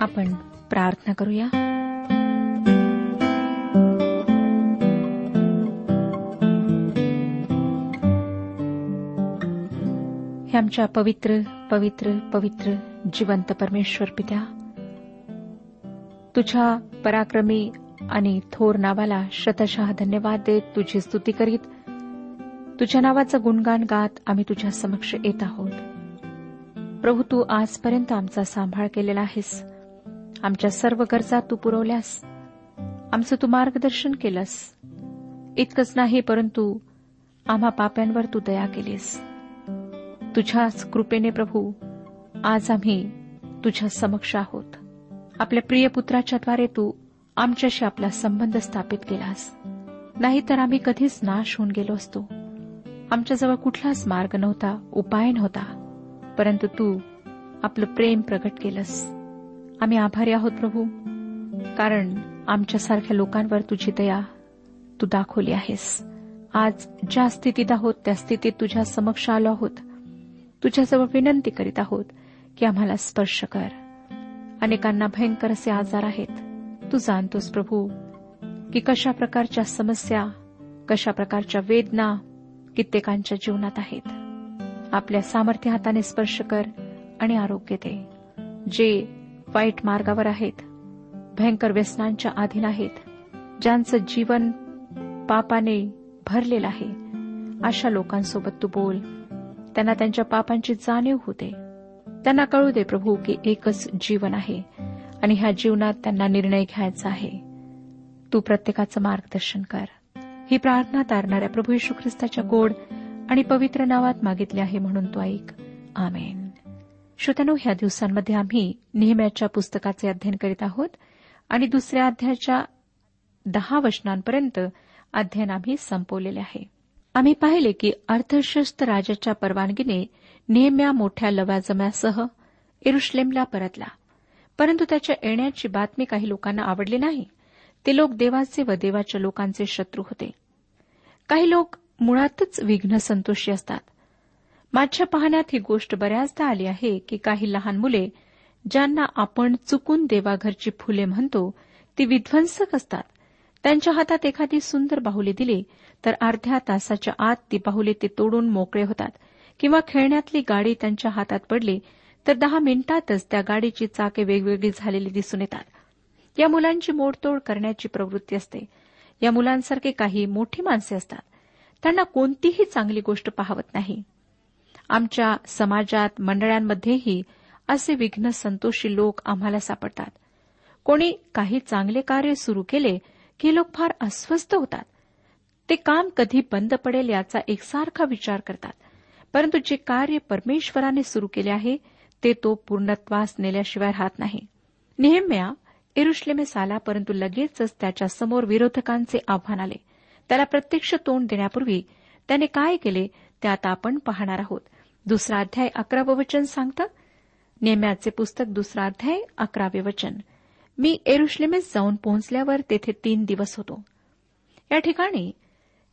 आपण प्रार्थना करूया. हे आमच्या पवित्र पवित्र पवित्र जिवंत परमेश्वर पित्या तुझ्या पराक्रमी आणि थोर नावाला शतशः धन्यवाद देत तुझी स्तुती करीत तुझ्या नावाचं गुणगान गात आम्ही तुझ्या समक्ष येत आहोत. प्रभू तू आजपर्यंत आमचा सांभाळ केलेला आहेस. आमच्या सर्व गरजा तू पुरवल्यास. आमचं तू मार्गदर्शन केलंस. इतकंच नाही परंतु आम्हा पाप्यांवर तू दया केलीस. तुझ्याच कृपेने प्रभू आज आम्ही तुझ्या समक्ष आहोत. आपल्या प्रिय पुत्राच्याद्वारे तू आमच्याशी आपला संबंध स्थापित केलास. नाहीतर आम्ही कधीच नाश होऊन गेलो असतो. आमच्याजवळ कुठलाच मार्ग नव्हता उपाय नव्हता. परंतु तू आपलं प्रेम प्रकट केलंस. आम्ही आभारी आहोत प्रभू. कारण आमच्यासारख्या लोकांवर तुझी दया तू दाखवली आहेस. आज ज्या स्थितीत आहोत त्या स्थितीत तुझ्या समक्ष आलो आहोत. तुझ्याजवळ विनंती करीत आहोत की आम्हाला स्पर्श कर. अनेकांना भयंकर असे आजार आहेत. तू जाणतोस प्रभू की कशा प्रकारच्या समस्या कशा प्रकारच्या वेदना कित्येकांच्या जीवनात आहेत. आपल्या सामर्थ्य हाताने स्पर्श कर आणि आरोग्य दे. जे वाईट मार्गावर आहेत भयंकर व्यसनांच्या अधीन आहेत ज्यांचं जीवन पापाने भरलेलं आहे अशा लोकांसोबत तू बोल. त्यांना त्यांच्या पापांची जाणीव होते त्यांना कळू दे प्रभू की एकच जीवन आहे आणि ह्या जीवनात त्यांना निर्णय घ्यायचा आहे. तू प्रत्येकाचं मार्गदर्शन कर. ही प्रार्थना तारणाऱ्या प्रभू येशू ख्रिस्ताच्या गोड आणि पवित्र नावात मागितले आहे म्हणून तो ऐक. आमेन. श्रोत्यानो ह्या दिवसांमध्ये आम्ही नेहम्याच्या पुस्तकाचे अध्ययन करीत आहोत आणि दुसऱ्या अध्यायाच्या दहा वचनांपर्यंत अध्ययन आम्ही संपवलेले आहे. आम्ही पाहिले की अर्थशस्त्र राजाच्या परवानगीने नेहम्या मोठ्या लवाजम्यासह इरुश्लेमला परतला. परंतु त्याच्या येण्याची बातमी काही लोकांना आवडली नाही. ते लोक देवाचे व देवाच्या लोकांचे शत्रू होते. काही लोक मुळातच विघ्न संतोषी असतात. माझ्या पाहण्यात ही गोष्ट बऱ्याचदा आली आहे की काही लहान मुले ज्यांना आपण चुकून देवाघरची फुले म्हणतो ती विध्वंसक असतात. त्यांच्या हातात एखादी सुंदर बाहुली दिली तर अर्ध्या तासाच्या आत ती बाहुली ते तोडून मोकळे होतात किंवा खेळण्यातली गाडी त्यांच्या हातात पडली तर दहा मिनिटातच त्या गाडीची चाके वेगवेगळी झालेली दिसून येतात. या मुलांची मोडतोड करण्याची प्रवृत्ती असते. या मुलांसारखे काही मोठी माणसे असतात. त्यांना कोणतीही चांगली गोष्ट पाहवत नाही. आमच्या समाजात मंडळांमध्येही असे विघ्न संतोषी लोक आम्हाला सापडतात. कोणी काही चांगले कार्य सुरू केले की लोक फार अस्वस्थ होतात. ते काम कधी बंद पडेल याचा एकसारखा विचार करतात. परंतु जे कार्य परमेश्वराने सुरू केले आहे ते तो पूर्णत्वास नेल्याशिवाय राहत नाही. नेहम्या एरुश्लेमेस आला परंतु लगेचच त्याच्यासमोर विरोधकांचे आव्हान आले. त्याला प्रत्यक्ष तोंड देण्यापूर्वी त्याने काय केले ते आता आपण पाहणार आहोत. दुसरा अध्याय अकरावं वचन सांगतं? नेम्याचे पुस्तक दुसरा अध्याय अकरावे वचन. मी एरुश्लेमेस जाऊन पोहोचल्यावर तेथे तीन दिवस होतो. या ठिकाणी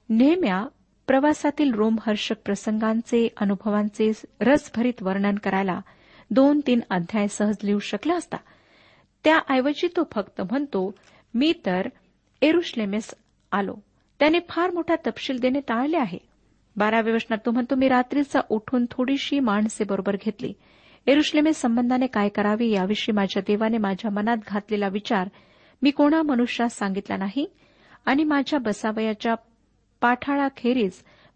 नेहम्या प्रवासातील रोमहर्षक प्रसंगांचे अनुभवांचे रसभरीत वर्णन करायला दोन तीन अध्याय सहज लिहू शकला असता. त्याऐवजी तो फक्त म्हणतो मी तर एरुश्लेमेस आलो. त्याने फार मोठा तपशील देणे टाळले आहे. बाराव्या वचनात तो म्हणतो मी रात्रीचा उठून थोडीशी माणसे बरोबर घेतली. एरुश्लेमे संबंधाने काय करावे याविषयी माझ्या देवाने माझ्या मनात घातलेला विचार मी कोणा मनुष्यास सांगितला नाही आणि माझ्या बसावयाच्या पाठाळाखेरीज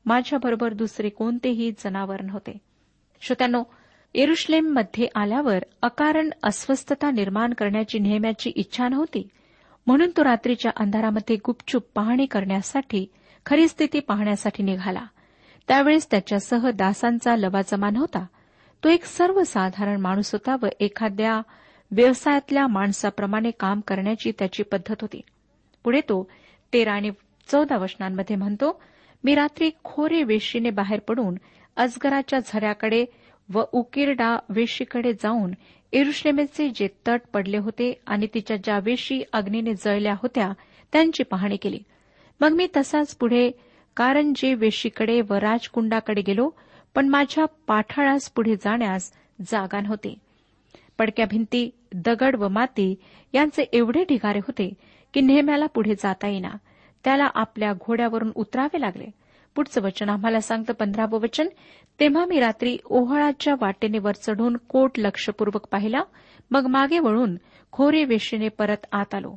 माझ्याबरोबर दुसरे कोणतेही जनावर नव्हते. श्रोत्यानो एरुश्लेममध्ये आल्यावर अकारण अस्वस्थता निर्माण करण्याची नेहम्याची इच्छा नव्हती. म्हणून तो रात्रीच्या अंधारामध्ये गुपचूप पाहणी करण्यासाठी खरी स्थिती पाहण्यासाठी निघाला. त्यावेळेस त्याच्यासह दासांचा लवाजमा नव्हता. तो एक सर्वसाधारण माणूस होता व एखाद्या व्यवसायातल्या माणसाप्रमाणे काम करण्याची त्याची पद्धत होती. पुढे तो तेरा आणि चौदा वचनांमध्ये म्हणतो मी रात्री खोरे वेशीने बाहेर पडून अजगराच्या झऱ्याकडे व उकिरडा वेशीकडे जाऊन एरुश्लेमेचे जे तट पडले होते आणि तिच्या ज्या वेशी अग्नीने जळल्या होत्या त्यांची पाहणी केली. मग मी तसाच पुढे कारण जे वेशीकडे व राजकुंडाकडे गेलो पण माझ्या पाठाळास पुढे जाण्यास जागा नव्हती. पडक्या भिंती दगड व माती यांचे एवढे ढिगारे होते की नेहम्याला पुढे जाता येईना. त्याला आपल्या घोड्यावरून उतरावे लागले. पुढचं वचन आम्हाला सांगतं पंधरावं वचन. तेव्हा मी रात्री ओहळाच्या वाटेने वर चढून कोट लक्षपूर्वक पाहिला. मग मागे वळून खोरे वेशीने परत आत आलो.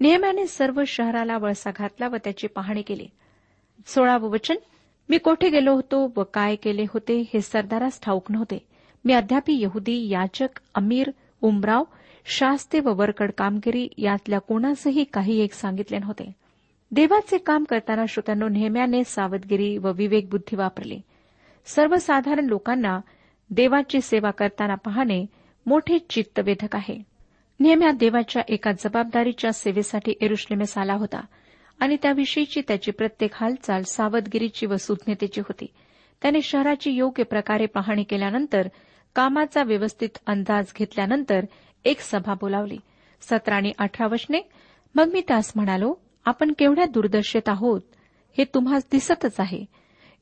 नेहम्याने सर्व शहराला वळसा घातला व त्याची पाहणी केली. सोळावं वचन. मी कोठे गेलो होतो व काय केले होते हे सरदारास ठाऊक नव्हते. मी अद्यापी यहुदी याचक अमीर उमराव शास्ते व वरकड कामगिरी यातल्या कोणासही काही एक सांगितले नव्हते. देवाचे काम करताना श्रोत्यांनो नेहम्याने सावधगिरी व विवेकबुद्धी वापरली. सर्वसाधारण लोकांना देवाची सेवा करताना पाहणे मोठे चित्तवेधक आहे. नेहम्या देवाच्या एका जबाबदारीच्या सेवेसाठी एरुश्लेमेस आला होता आणि त्याविषयीची त्याची प्रत्येक हालचाल सावधगिरीची व सुज्ञतेची होती. त्याने शहराची योग्य प्रकारे पाहणी केल्यानंतर कामाचा व्यवस्थित अंदाज घेतल्यानंतर एक सभा बोलावली. सतरा आणि अठरा वचने मग मी त्यास म्हणालो आपण केवढ्या दुर्दशेत आहोत हे तुम्हाला दिसतच आहे.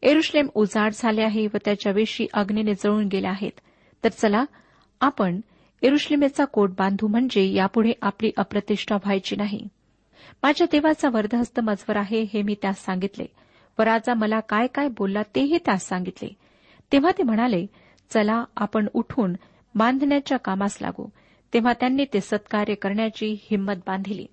एरुश्लेम उजाड झाले आहे व त्याच्या वेशी अग्नीने जळून गेल्या आहेत. तर चला आपण एरुश्लेमेचा कोट बांधू म्हणजे यापुढे आपली अप्रतिष्ठा व्हायची नाही. माझ्या देवाचा वर्धहस्त मजवर आहे हे मी त्यास सांगितले व राजा मला काय काय बोलला तेही त्यास सांगितले. तेव्हा ते म्हणाले चला आपण उठून बांधण्याच्या कामास लागू. तेव्हा त्यांनी ते सत्कार्य करण्याची हिंमत बांधिली.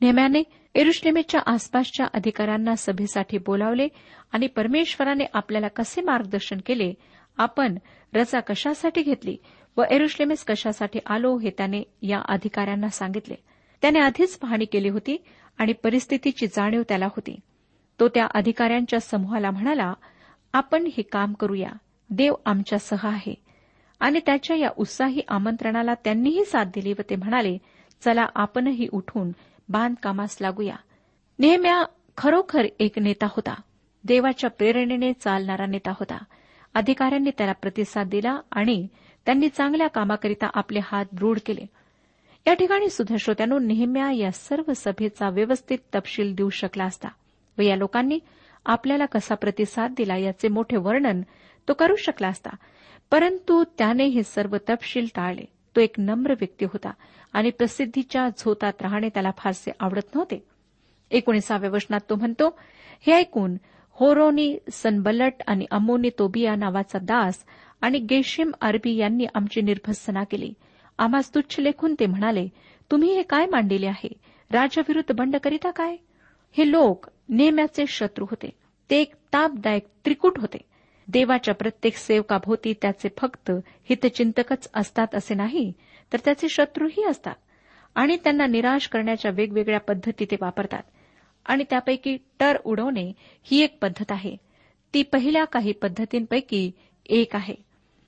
नेम्याने एरुश्लेमेच्या आसपासच्या अधिकाऱ्यांना सभेसाठी बोलावले आणि परमेश्वराने आपल्याला कसे मार्गदर्शन केले आपण रजा कशासाठी घेतली व एरुश्लेमेस कशासाठी आलो हे त्याने या अधिकाऱ्यांना सांगितले. त्याने आधीच पाहणी केली होती आणि परिस्थितीची जाणीव त्याला होती. तो त्या अधिकाऱ्यांच्या समूहाला म्हणाला आपण हे काम करूया. देव आमच्यासह आहे. आणि त्याच्या या उत्साही आमंत्रणाला त्यांनीही साथ दिली व ते म्हणाले चला आपणही उठून बांधकामास लागूया. नेहम्या खरोखर एक नेता होता. देवाच्या प्रेरणेने चालणारा नेता होता. अधिकाऱ्यांनी त्याला प्रतिसाद दिला आणि त्यांनी चांगल्या कामाकरिता आपले हात दृढ केले. या ठिकाणी सुद्धा श्रोत्यानो नेहम्या या सर्व सभेचा व्यवस्थित तपशील देऊ शकला असता व या लोकांनी आपल्याला कसा प्रतिसाद दिला याचे मोठे वर्णन तो करू शकला असता. परंतु त्याने हे सर्व तपशील टाळले. तो एक नम्र व्यक्ती होता. आणि प्रसिद्धीच्या झोतात राहणे त्याला फारसे आवडत नव्हते. एकोणीसाव्या वचनात तो म्हणतो हे ऐकून होरोनी सनबलट आणि अमोनी तोबिया नावाचा दास आणि गेशिम अरबी यांनी आमची निर्भत्सना केली. आम्हास तुच्छ लेखून ते म्हणाले तुम्ही हे काय मांडले आहे? राजाविरुद्ध बंड करीता काय? हे लोक नेम्याचे शत्रू होते. ते एक तापदायक त्रिकूट होते. देवाच्या प्रत्येक सेवकाभोवती त्याचे फक्त हितचिंतकच असतात असे नाही तर त्याचे शत्रूही असतात आणि त्यांना निराश करण्याच्या वेगवेगळ्या पद्धती ते वापरतात. आणि त्यापैकी टर उडवणे ही एक पद्धत आहे. ती पहिल्या काही पद्धतींपैकी एक आहे.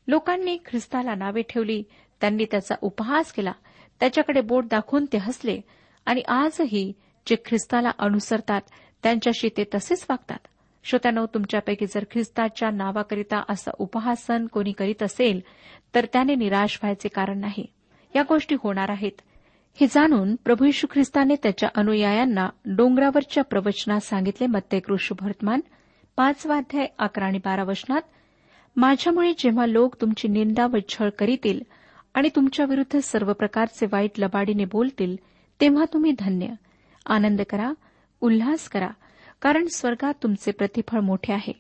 लोकांनी ख्रिस्ताला नावे ठेवली त्यांनी त्याचा उपहास केला त्याच्याकडे बोट दाखवून ते हसले आणि आजही जे ख्रिस्ताला अनुसरतात त्यांच्याशी ते तसेच वागतात. श्रोत्यानो तुमच्यापैकी जर ख्रिस्ताच्या नावाकरिता असं उपहासन कोणी करीत असेल तर त्याने निराश व्हायचे कारण नाही. या गोष्टी होणार आहेत. हे जाणून प्रभू यशू ख्रिस्ताने त्याच्या अनुयायांना डोंगरावरच्या प्रवचनात सांगितले मत्ते कृष्णभर्तमान पाचवा अध्याय अकरा आणि बारा वचनात माझ्यामुळे जेव्हा लोक तुमची निंदा व छळ करीतील आणि तुमच्याविरुद्ध सर्व प्रकारचे वाईट लबाडीने बोलतील तेव्हा तुम्ही धन्य. आनंद करा उल्हास करा कारण स्वर्गात तुमचे प्रतिफळ मोठे आहे.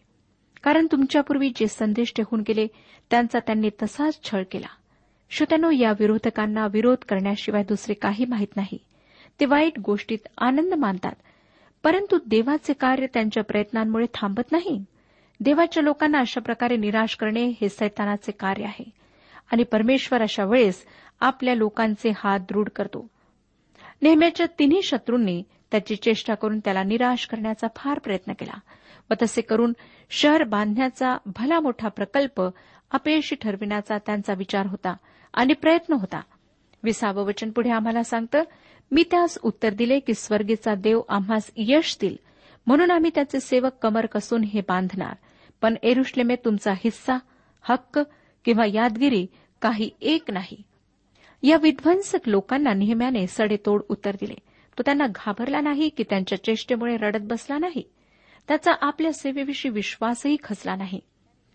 कारण तुमच्यापूर्वी जे संदेश ठेवून गेले त्यांचा त्यांनी तसाच छळ केला. श्रोत्यानो या विरोधकांना विरोध करण्याशिवाय दुसरे काही माहीत नाही. ते वाईट गोष्टीत आनंद मानतात परंतु देवाचे कार्य त्यांच्या प्रयत्नांमुळे थांबत नाही. देवाच्या लोकांना अशा प्रकारे निराश करणे हे सैतानाचे कार्य आहे आणि परमेश्वर अशा वेळेस आपल्या लोकांचे हात दृढ करतो. नेहमीच्या तिन्ही शत्रूंनी त्याची चेष्टा करून त्याला निराश करण्याचा फार प्रयत्न केला व तसे करून शहर बांधण्याचा भला मोठा प्रकल्प अपयशी ठरविण्याचा त्यांचा विचार होता आणि प्रयत्न होता. विसावं वचन पुढे आम्हाला सांगतं मी त्यास उत्तर दिले की स्वर्गीचा देव आम्हास यश देईल. म्हणून आम्ही त्याचे सेवक कमर कसून हे बांधणार. पण एरुश्लेमे तुमचा हिस्सा हक्क किंवा यादगिरी काही एक नाही. या विध्वंसक लोकांना नेहम्याने सडेतोड उत्तर दिले. तो त्यांना घाबरला नाही की त्यांच्या चेष्टेमुळे रडत बसला नाही? त्याचा आपल्या सेवेविषयी विश्वासही खचला नाही.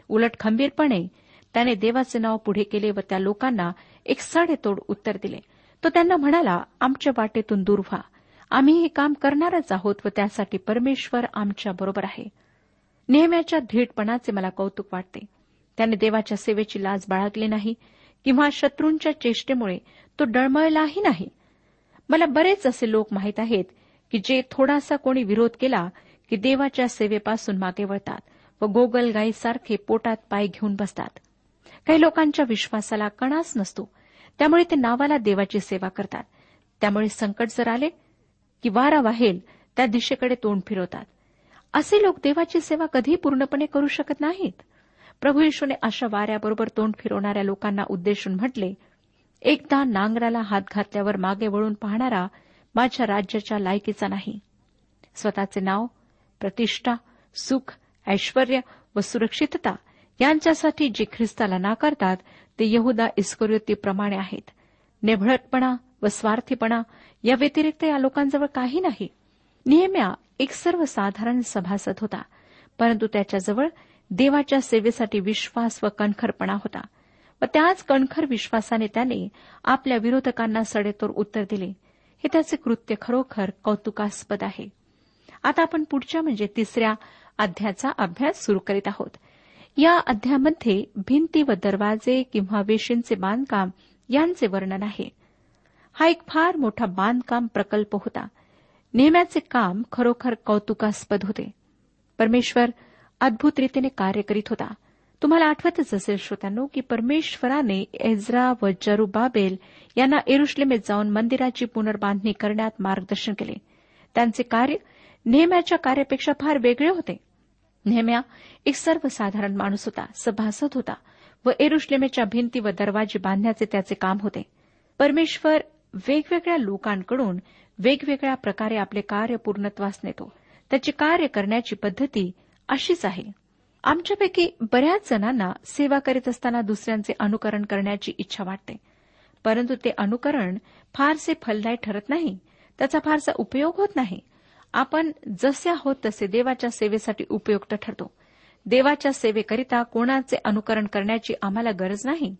उलट खंबीरपणे त्याने देवाचे नाव पुढे केले व त्या लोकांना एक साडेतोड उत्तर दिले. तो त्यांना म्हणाला आमच्या वाटेतून दूर व्हा. आम्ही हे काम करणारच आहोत व त्यासाठी परमेश्वर आमच्या बरोबर आहे. नेहम्याच्या धीटपणाचे मला कौतुक वाटते. त्याने देवाच्या सेवेची लाज बाळगली नाही किंवा शत्रूंच्या चेष्टेमुळे तो डळमळलाही नाही. मला बरेच असे लोक माहीत आहेत की जे थोडासा कोणी विरोध केला की देवाच्या सेवेपासून मागे वळतात व गोगल गायीसारखे पोटात पाय घेऊन बसतात. काही लोकांच्या विश्वासाला कणाच नसतो. त्यामुळे ते नावाला देवाची सेवा करतात. त्यामुळे संकट जर आले की वारा वाहेल त्या दिशेकडे तोंड फिरवतात. असे लोक देवाची सेवा कधी पूर्णपणे करू शकत नाहीत. प्रभू येशूने अशा वाऱ्याबरोबर तोंड फिरवणाऱ्या लोकांना उद्देशून म्हटले एकदा नांगराला हात घातल्यावर मागे वळून पाहणारा माझ्या राज्याच्या लायकीचा नाही. स्वतःचे नाव प्रतिष्ठा सुख ऐश्वर व सुरक्षितता यांच्यासाठी जे ख्रिस्ताला नाकारतात ते यहुदा इस्कोरियोतीप्रमाणे आहेत. नेभळटपणा व स्वार्थीपणा या व्यतिरिक्त या लोकांजवळ काही नाही. नेहम्या एक सर्वसाधारण सभासद होता परंतु त्याच्याजवळ देवाच्या सेवेसाठी विश्वास व कणखरपणा होता. व त्याच कणखर विश्वासाने त्याने आपल्या विरोधकांना सडेतोड उत्तर दिले. हे त्याचे कृत्य खरोखर कौतुकास्पद आहे. आता आपण पुढच्या म्हणजे तिसऱ्या अध्यायाचा अभ्यास सुरू करीत आहोत. या अध्यामध्ये भिंती व दरवाजे किंवा वेशींचे बांधकाम यांचे वर्णन आहे. हा एक फार मोठा बांधकाम प्रकल्प होता. नेहम्याचे काम खरोखर कौतुकास्पद होते. परमेश्वर अद्भुत रीतीने कार्य करीत होता. तुम्हाला आठवतच असेल श्रोत्यांनो की परमेश्वराने एझ्रा व जरुबाबेल यांना एरुश्लेमेत जाऊन मंदिराची पुनर्बांधणी करण्यात मार्गदर्शन केले. त्यांचे कार्य नेहम्याच्या कार्यापेक्षा फार वेगळे होते. नेहम्या एक सर्वसाधारण माणूस होता सभासद होता व एरुश्लेमेच्या भिंती व दरवाजे बांधण्याचे त्याचे काम होते. परमेश्वर वेगवेगळ्या लोकांकडून वेगवेगळ्या प्रकारे आपले कार्य पूर्णत्वास नेतो. त्याचे कार्य करण्याची पद्धती अशीच आहे. आमच्यापैकी बऱ्याच जणांना सेवा करीत असताना दुसऱ्यांचे अनुकरण करण्याची इच्छा वाटते. परंतु ते अनुकरण फारसे फलदायी ठरत नाही. त्याचा फारसा उपयोग होत नाही. आपण जसे आहोत तसे देवाच्या सेवेसाठी उपयुक्त ठरतो. देवाच्या सेवेकरिता कोणाचे अनुकरण करण्याची आम्हाला गरज नाही.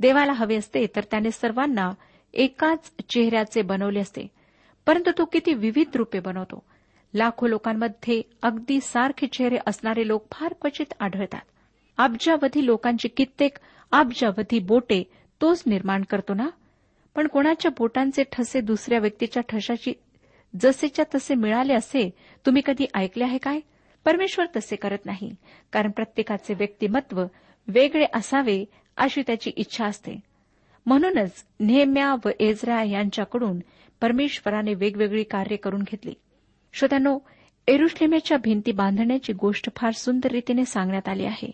देवाला हवे असते तर त्याने सर्वांना एकाच चेहऱ्याचे बनवले असते. परंतु तो किती विविध रूपे बनवतो. लाखो लोकांमध्ये अगदी सारखे चेहरे असणारे लोक फार क्वचित आढळतात. अब्जावधी लोकांची कित्येक अब्जावधी बोटे तोच निर्माण करतो ना? पण कोणाच्या बोटांचे ठसे दुसऱ्या व्यक्तीच्या ठशाची जसेच्या तसे मिळाले असे तुम्ही कधी ऐकले आहे काय? परमेश्वर तसे करत नाही कारण प्रत्येकाचे व्यक्तिमत्व वेगळे असावे अशी त्याची इच्छा असते. म्हणूनच नेहम्या व एजरा यांच्याकडून परमेश्वराने वेगवेगळी कार्य करून घेतली. श्रोत्यानो एरुश्लेमेच्या भिंती बांधण्याची गोष्ट फार सुंदर रीतीने सांगण्यात आली आहे.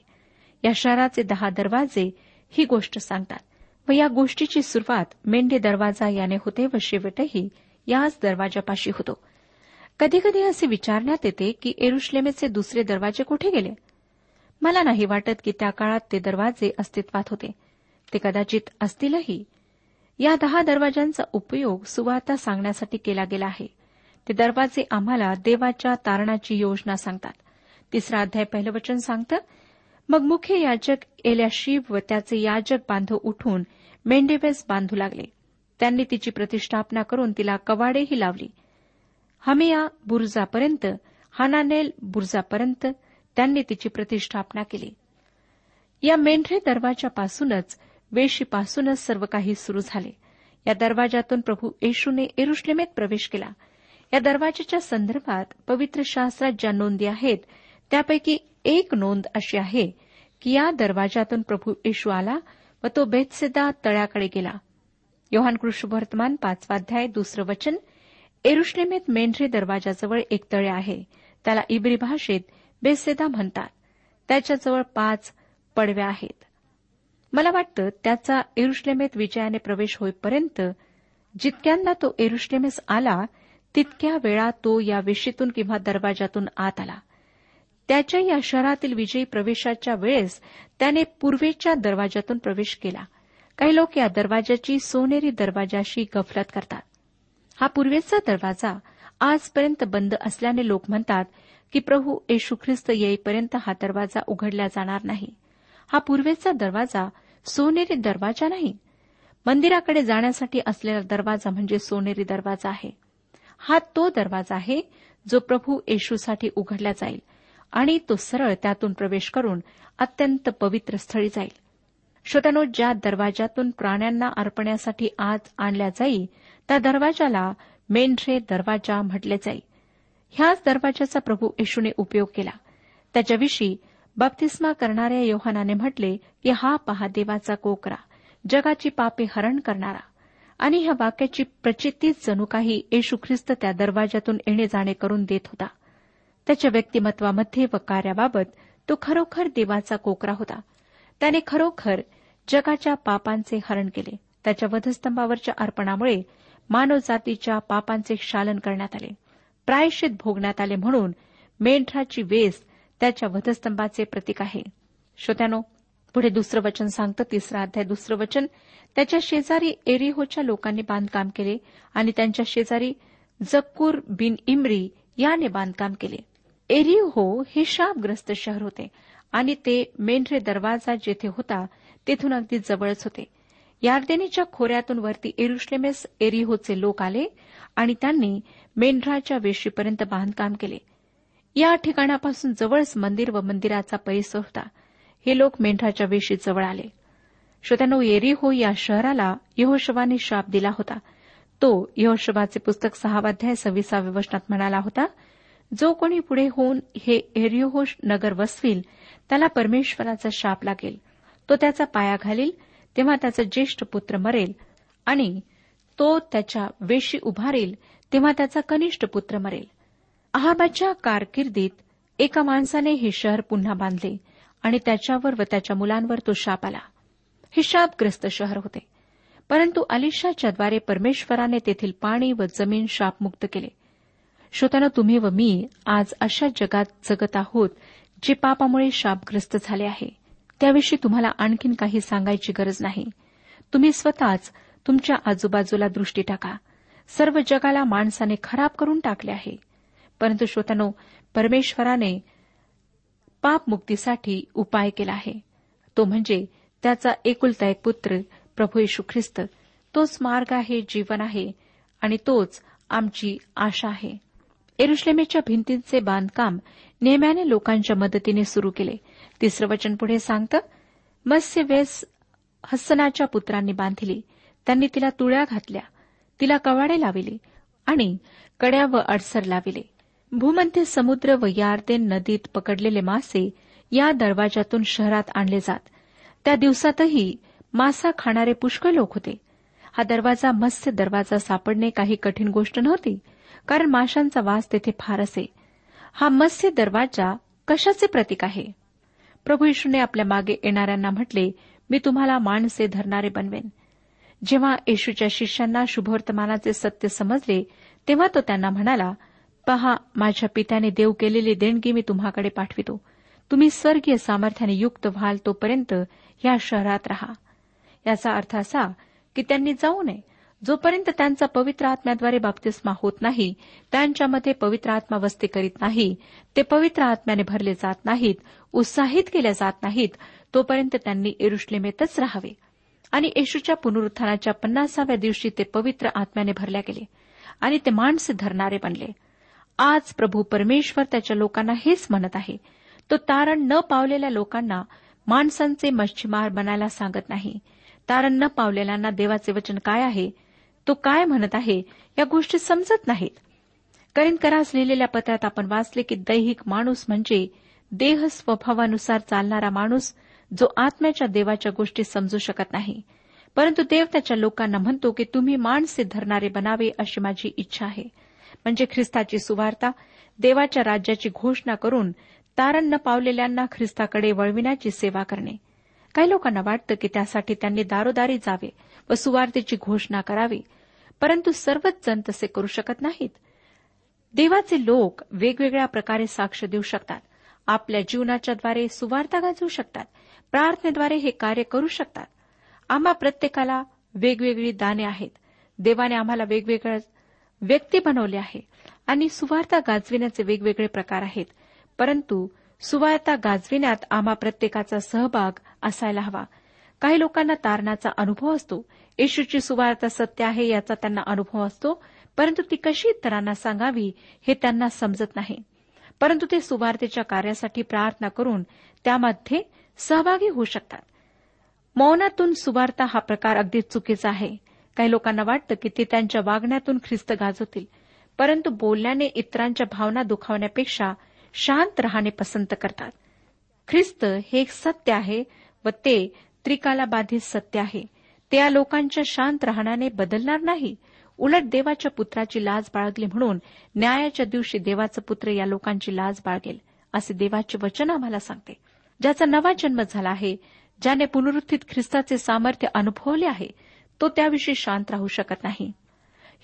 या शहराचे दहा दरवाजे ही गोष्ट सांगतात व या गोष्टीची सुरुवात मेंढे दरवाजा याने होते व शेवटही याच दरवाजापाशी होतो. कधीकधी असे विचारण्यात येते की एरुश्लेमेचे दुसरे दरवाजे कुठे गेले? मला नाही वाटत की त्या काळात ते दरवाजे अस्तित्वात होते. ते कदाचित असतीलही. या दहा दरवाजांचा उपयोग सुवार्ता सांगण्यासाठी केला गेला आहे. ते दरवाजे आम्हाला देवाच्या तारणाची योजना सांगतात. तिसरा अध्याय पहिलं वचन सांगतं मग मुख्य याजक एल्याशिब व त्याचे याजक बांधव उठून मेंढेवेस बांधू लागले. त्यांनी तिची प्रतिष्ठापना करून तिला कवाडेही लावली. हमेया बुर्जापर्यंत हानानेल बुर्जापर्यंत त्यांनी तिची प्रतिष्ठापना केली. या मेंढरे दरवाजापासूनच वेशीपासूनच सर्व काही सुरू झाले. या दरवाजातून प्रभू येशूने एरुश्लेमेत प्रवेश केला. या दरवाजाच्या संदर्भात पवित्र शास्त्रात ज्या नोंदी आहेत त्यापैकी एक नोंद अशी आहे की या दरवाजातून प्रभू येशू आला व तो बेतसेदा तळ्याकडे गेला. योहान कृष्णवर्तमान पाचवाध्याय दुसरं वचन. एरुश्लेमेत मेंढरे दरवाजाजवळ एक तळे आहे. त्याला इब्री भाषेत बेसेदा म्हणतात. त्याच्याजवळ पाच पडव्या आहेत. मला वाटतं त्याचा एरुश्लेमेत विजयाने प्रवेश होईपर्यंत जितक्यांदा तो एरुश्लेमेस आला तितक्या वेळा तो या वेशीतून किंवा दरवाजातून आत आला. त्याच्या या शहरातील विजयी प्रवेशाच्या वेळेस त्याने पूर्वेच्या दरवाजातून प्रवेश केला. काही लोक या दरवाजाची सोनेरी दरवाजाशी गफलत करतात. हा पूर्वेचा दरवाजा आजपर्यंत बंद असल्याने लोक म्हणतात की प्रभू येशू ख्रिस्त येईपर्यंत हा दरवाजा उघडला जाणार नाही. हा पूर्वेचा दरवाजा सोनेरी दरवाजा नाही. मंदिराकडे जाण्यासाठी असलेला दरवाजा म्हणजे सोनेरी दरवाजा आहे. हा तो दरवाजा आहे जो प्रभू येशूसाठी उघडला जाईल आणि तो सरळ त्यातून प्रवेश करून अत्यंत पवित्र स्थळी जाईल. श्रोत्यानो ज्या दरवाजातून प्राण्यांना अर्पण्यासाठी आज आणल्या जाई त्या दरवाजाला मेंढरे दरवाजा म्हटले जाई. ह्याच दरवाजाचा प्रभू येशूने उपयोग केला. त्याच्याविषयी बाप्तिस्मा करणाऱ्या योहानाने म्हटले की हा पहा देवाचा कोकरा जगाची पापे हरण करणारा. आणि ह्या वाक्याची प्रचितीच जणू काही येशू ख्रिस्त त्या दरवाजातून येणे जाणे करून देत होता. त्याच्या व्यक्तिमत्वामध्ये व कार्याबाबत तो खरोखर देवाचा कोकरा होता. त्याने खरोखर जगाच्या पापांचे हरण केले. त्याच्या वधस्तंभावरच्या अर्पणामुळे मानवजातीच्या पापांचे शालन करण्यात आले. प्रायश्चित भोगण्यात आले म्हणून मेंढराची वेस त्याच्या वधस्तंभाचे प्रतीक आहे. श्रोत्यानो पुढे दुसरं वचन सांगतं. तिसरा अध्याय दुसरं वचन. त्याच्या शेजारी एरिहोच्या लोकांनी बांधकाम केले आणि त्यांच्या शेजारी जक्कूर बिन इमरी याने बांधकाम केले. एरिहो हे शापग्रस्त शहर होते आणि ते मेंढरे दरवाजा जेथे होता तेथून अगदी जवळच होते. यार्देनीच्या खोऱ्यातून वरती एरुश्लेमेस एरिहोचे लोक आले आणि त्यांनी मेंढराच्या वेशीपर्यंत बांधकाम केले. या ठिकाणापासून जवळच मंदिर व मंदिराचा परिसर होता. हे लोक मेंढराच्या वेशी जवळ आले. श्रोत्यानो एरिहो या शहराला यहोशवाने शाप दिला होता. तो यहोशवाचे पुस्तक सहावाध्याय सव्वीसाव्या वचनात म्हणाला होता जो कोणी पुढे होऊन हे एरिहो नगर वसविल त्याला परमेश्वराचा शाप लागेल. तो त्याचा पाया घालील तेव्हा त्याचा ज्येष्ठ पुत्र मरेल आणि तो त्याच्या वेशी उभारेल तेव्हा त्याचा कनिष्ठ पुत्र मरेल. अहाबाच्या कारकिर्दीत एका माणसाने हे शहर पुन्हा बांधले आणि त्याच्यावर व त्याच्या मुलांवर तो शाप आला. हे शापग्रस्त शहर होते. परंतु अलिशाच्याद्वारे परमेश्वराने तेथील पाणी व जमीन शापमुक्त केले. श्रोताना तुम्ही व मी आज अशा जगात जगत आहोत जे पापामुळे शापग्रस्त झाले आहे. त्याविषयी तुम्हाला आणखीन काही सांगायची गरज नाही. तुम्ही स्वतःच तुमच्या आजूबाजूला दृष्टी टाका. सर्व जगाला माणसाने खराब करून टाकले आहे. परंतु श्रोतानो परमेश्वराने पापमुक्तीसाठी उपाय केला आहे. तो म्हणजे त्याचा एकुलता एक पुत्र प्रभू येशू ख्रिस्त. तोच मार्ग आहे जीवन आहे आणि तोच आमची आशा आहे. एरुश्लेमेच्या भिंतींचे बांधकाम नेम्याने लोकांच्या मदतीने सुरू केले. तिसरं वचन पुढे सांगतं मत्स्य वेस हस्सनाच्या पुत्रांनी बांधली. त्यांनी तिला तुळ्या घातल्या. तिला कवाडे लाविले आणि कड्या व अडसर लाविले. भूमध्य समुद्र व यार्देन नदीत पकडलेले मासे या दरवाजातून शहरात आणले जात. त्या दिवसातही मासा खाणारे पुष्कळ लोक होते. हा दरवाजा मत्स्य दरवाजा सापडणे काही कठीण गोष्ट नव्हती कारण माशांचा वास तेथे फार असे. हा मत्स्य दरवाजा कशाचे प्रतीक आहे? प्रभू येशूने आपल्या मागे येणाऱ्यांना म्हटले मी तुम्हाला माणसे धरणारे बनवेन. जेव्हा येशूच्या शिष्यांना शुभवर्तमानाचे सत्य समजले तेव्हा तो त्यांना म्हणाला पहा माझ्या पित्याने देव केलेली देणगी मी तुम्हाकडे पाठवितो. तुम्ही स्वर्गीय सामर्थ्याने युक्त व्हाल तोपर्यंत या शहरात राहा. याचा अर्थ असा की त्यांनी जाऊ नये जोपर्यंत त्यांचा पवित्र आत्म्याद्वारे बाप्तिस्मा होत नाही त्यांच्यामध्ये पवित्र आत्मा वस्ती करीत नाही ते पवित्र आत्म्याने भरले जात नाहीत उत्साहित केल्या जात नाहीत तोपर्यंत त्यांनी एरुश्लेमेतच राहावे. आणि येशूच्या पुनरुत्थानाच्या पन्नासाव्या दिवशी ते पवित्र आत्म्याने भरल्या गेले आणि ते माणसे धरणारे बनले. आज प्रभू परमेश्वर त्याच्या लोकांना हेच म्हणत आहे. तो तारण न पावलेल्या लोकांना माणसांचे मच्छीमार बनायला सांगत नाही. तारण न पावलेल्यांना देवाचे वचन काय आहे? तो काय म्हणत आहे या गोष्टी समजत नाहीत. करीन करास लिहिलेल्या पत्रात आपण वाचले की दैहिक माणूस म्हणजे देह स्वभावानुसार चालणारा माणूस जो आत्म्याच्या देवाच्या गोष्टी समजू शकत नाही. परंतु देव त्याच्या लोकांना म्हणतो की तुम्ही माणसे धरणारे बनावे अशी माझी इच्छा आहे. म्हणजे ख्रिस्ताची सुवार्ता देवाच्या राज्याची घोषणा करून तारण न पावलेल्यांना ख्रिस्ताकडे वळविण्याची सेवा करणे. काही लोकांना वाटतं की त्यासाठी त्यांनी दारोदारी जावे. व सुवार्तेची घोषणा करावी. परंतु सर्वच जण तसे करू शकत नाहीत. देवाचे लोक वेगवेगळ्या प्रकारे साक्ष देऊ शकतात. आपल्या जीवनाच्याद्वारे सुवार्ता गाजवू शकतात. प्रार्थनेद्वारे हे कार्य करू शकतात. आम्हा प्रत्येकाला वेगवेगळी दाने आहेत. देवाने आम्हाला वेगवेगळ्या व्यक्ती बनवले आहे आणि सुवार्ता गाजविण्याचे वेगवेगळे प्रकार आहेत. परंतु सुवार्ता गाजविण्यात आम्हा प्रत्येकाचा सहभाग असायला हवा. काही लोकांना तारणाचा अनुभव असतो. येशूची सुवार्ता सत्य आहे याचा त्यांना अनुभव असतो. परंतु ती कशी इतरांना सांगावी हे त्यांना समजत नाही. परंतु ते सुवार्तेच्या कार्यासाठी प्रार्थना करून त्यामध्ये सहभागी होऊ शकतात. मौनातून सुवार्ता हा प्रकार अगदी चुकीचा आहे. काही लोकांना वाटतं की ते त्यांच्या वागण्यातून ख्रिस्त गाजवतील. परंतु बोलल्याने इतरांच्या भावना दुखावण्यापेक्षा शांत राहणे पसंत करतात. ख्रिस्त हे एक सत्य आहे व ते त्रिकालाबाधित सत्य आहे. ते या लोकांच्या शांत राहण्याने बदलणार नाही. उलट देवाच्या पुत्राची लाज बाळगली म्हणून न्यायाच्या दिवशी देवाचं पुत्र या लोकांची लाज बाळगेल असे देवाचे वचन आम्हाला सांगते. ज्याचा नवा जन्म झाला आहे ज्याने पुनरुत्थित ख्रिस्ताचे सामर्थ्य अनुभवले आहे तो त्याविषयी शांत राहू शकत नाही.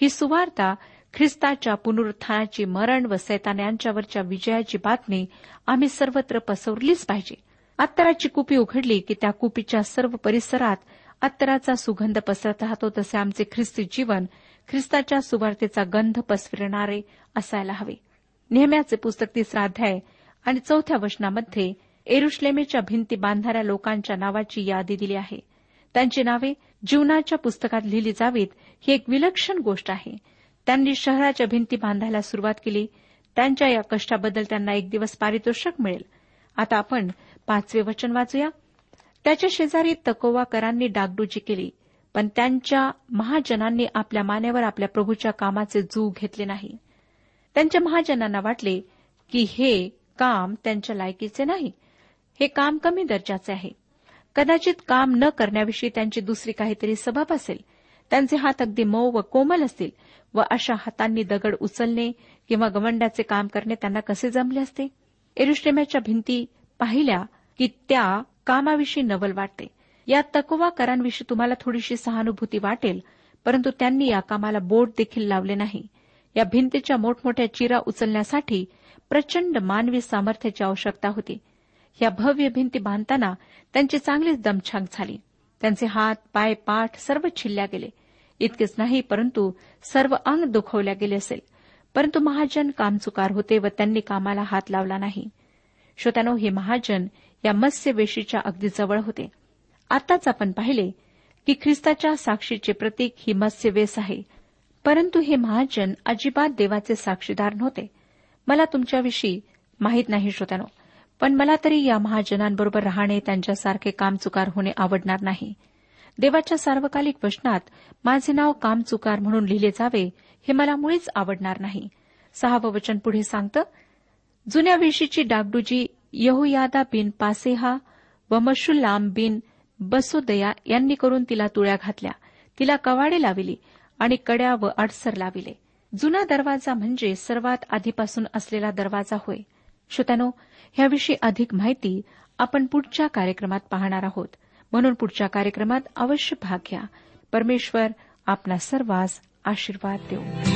ही सुवार्ता ख्रिस्ताच्या पुनरुत्थानाची मरण व सैतान यांच्यावरच्या विजयाची बातमी आम्ही सर्वत्र पसरलीच पाहिजे. अत्तराची कुपी उघडली की त्या कुपीच्या सर्व परिसरात अत्तराचा सुगंध पसरत राहतो तसे आमचे ख्रिस्ती जीवन ख्रिस्ताच्या सुवार्तेचा गंध पसरणारे असायला हवे. नेहम्याचे पुस्तक तिसरा अध्याय आणि चौथ्या वचनामध्ये एरुश्लेमेच्या भिंती बांधणाऱ्या लोकांच्या नावाची यादी दिली आहे. त्यांची नावे जीवनाच्या पुस्तकात लिहिली जावीत ही एक विलक्षण गोष्ट आहे. त्यांनी शहराच्या भिंती बांधायला सुरुवात केली. त्यांच्या या कष्टाबद्दल त्यांना एक दिवस पारितोषिक मिळेल. आता आपण पाचवे वचन वाचूया. त्याच्या शेजारी तकोवाकरांनी डागडुजी केली पण त्यांच्या महाजनांनी आपल्या मानेवर आपल्या प्रभूच्या कामाचे जू घेतले नाही. त्यांच्या महाजनांना वाटले की हे काम त्यांच्या लायकीचे नाही. हे काम कमी दर्जाचे आहे. कदाचित काम न करण्याविषयी त्यांची दुसरी काहीतरी सबब असेल. त्यांचे हात अगदी मऊ व कोमल असतील व अशा हातांनी दगड उचलणे किंवा गवंडाचे काम करणे त्यांना कसे जमले असते? एरुश्लेमाच्या भिंती पाहिल्या की त्या कामाविषयी नवल वाटते. या तकवाकरांविषयी तुम्हाला थोडीशी सहानुभूती वाटेल परंतु त्यांनी या कामाला बोट देखील लावले नाही. या भिंतीच्या मोठमोठ्या चिरा उचलण्यासाठी प्रचंड मानवी सामर्थ्याची आवश्यकता होती. या भव्य भिंती बांधताना त्यांची चांगलीच दमछाक झाली. त्यांचे हात पाय पाठ सर्व छिल्ल्या गेले. इतकेच नाही परंतु सर्व अंग दुखवल्या गेले असेल. परंतु महाजन कामचुकार होते व त्यांनी कामाला हात लावला नाही. श्रोत्यानो हे महाजन या मत्स्यवेशीच्या अगदी जवळ होते. आताच आपण पाहिले की ख्रिस्ताच्या साक्षीचे प्रतीक ही मत्स्यवेस आहे. परंतु हे महाजन अजिबात देवाचे साक्षीदार नव्हते. मला तुमच्याविषयी माहीत नाही श्रोत्यानो पण मला तरी या महाजनांबरोबर राहणे त्यांच्यासारखे कामचुकार होणे आवडणार नाही. देवाच्या सार्वकालिक वचनात माझे नाव कामचुकार म्हणून लिहिले जावे हे मला मुळीच आवडणार नाही. सहावं वचन पुढे सांगतं जुन्या वेशीची डागडुजी यहुयादा बिन पासेहा व मशुल्लाम बिन बसोदया यांनी करून तिला तुळ्या घातल्या. तिला कवाडे लाविली आणि कड्या व अडसर लाविले. जुना दरवाजा म्हणजे सर्वात आधीपासून असलेला दरवाजा होय. श्रोत्यानो ह्याविषयी अधिक माहिती आपण पुढच्या कार्यक्रमात पाहणार आहोत. म्हणून पुढच्या कार्यक्रमात अवश्य भाग घ्या. परमेश्वर आपला सर्वांस आशीर्वाद देऊ.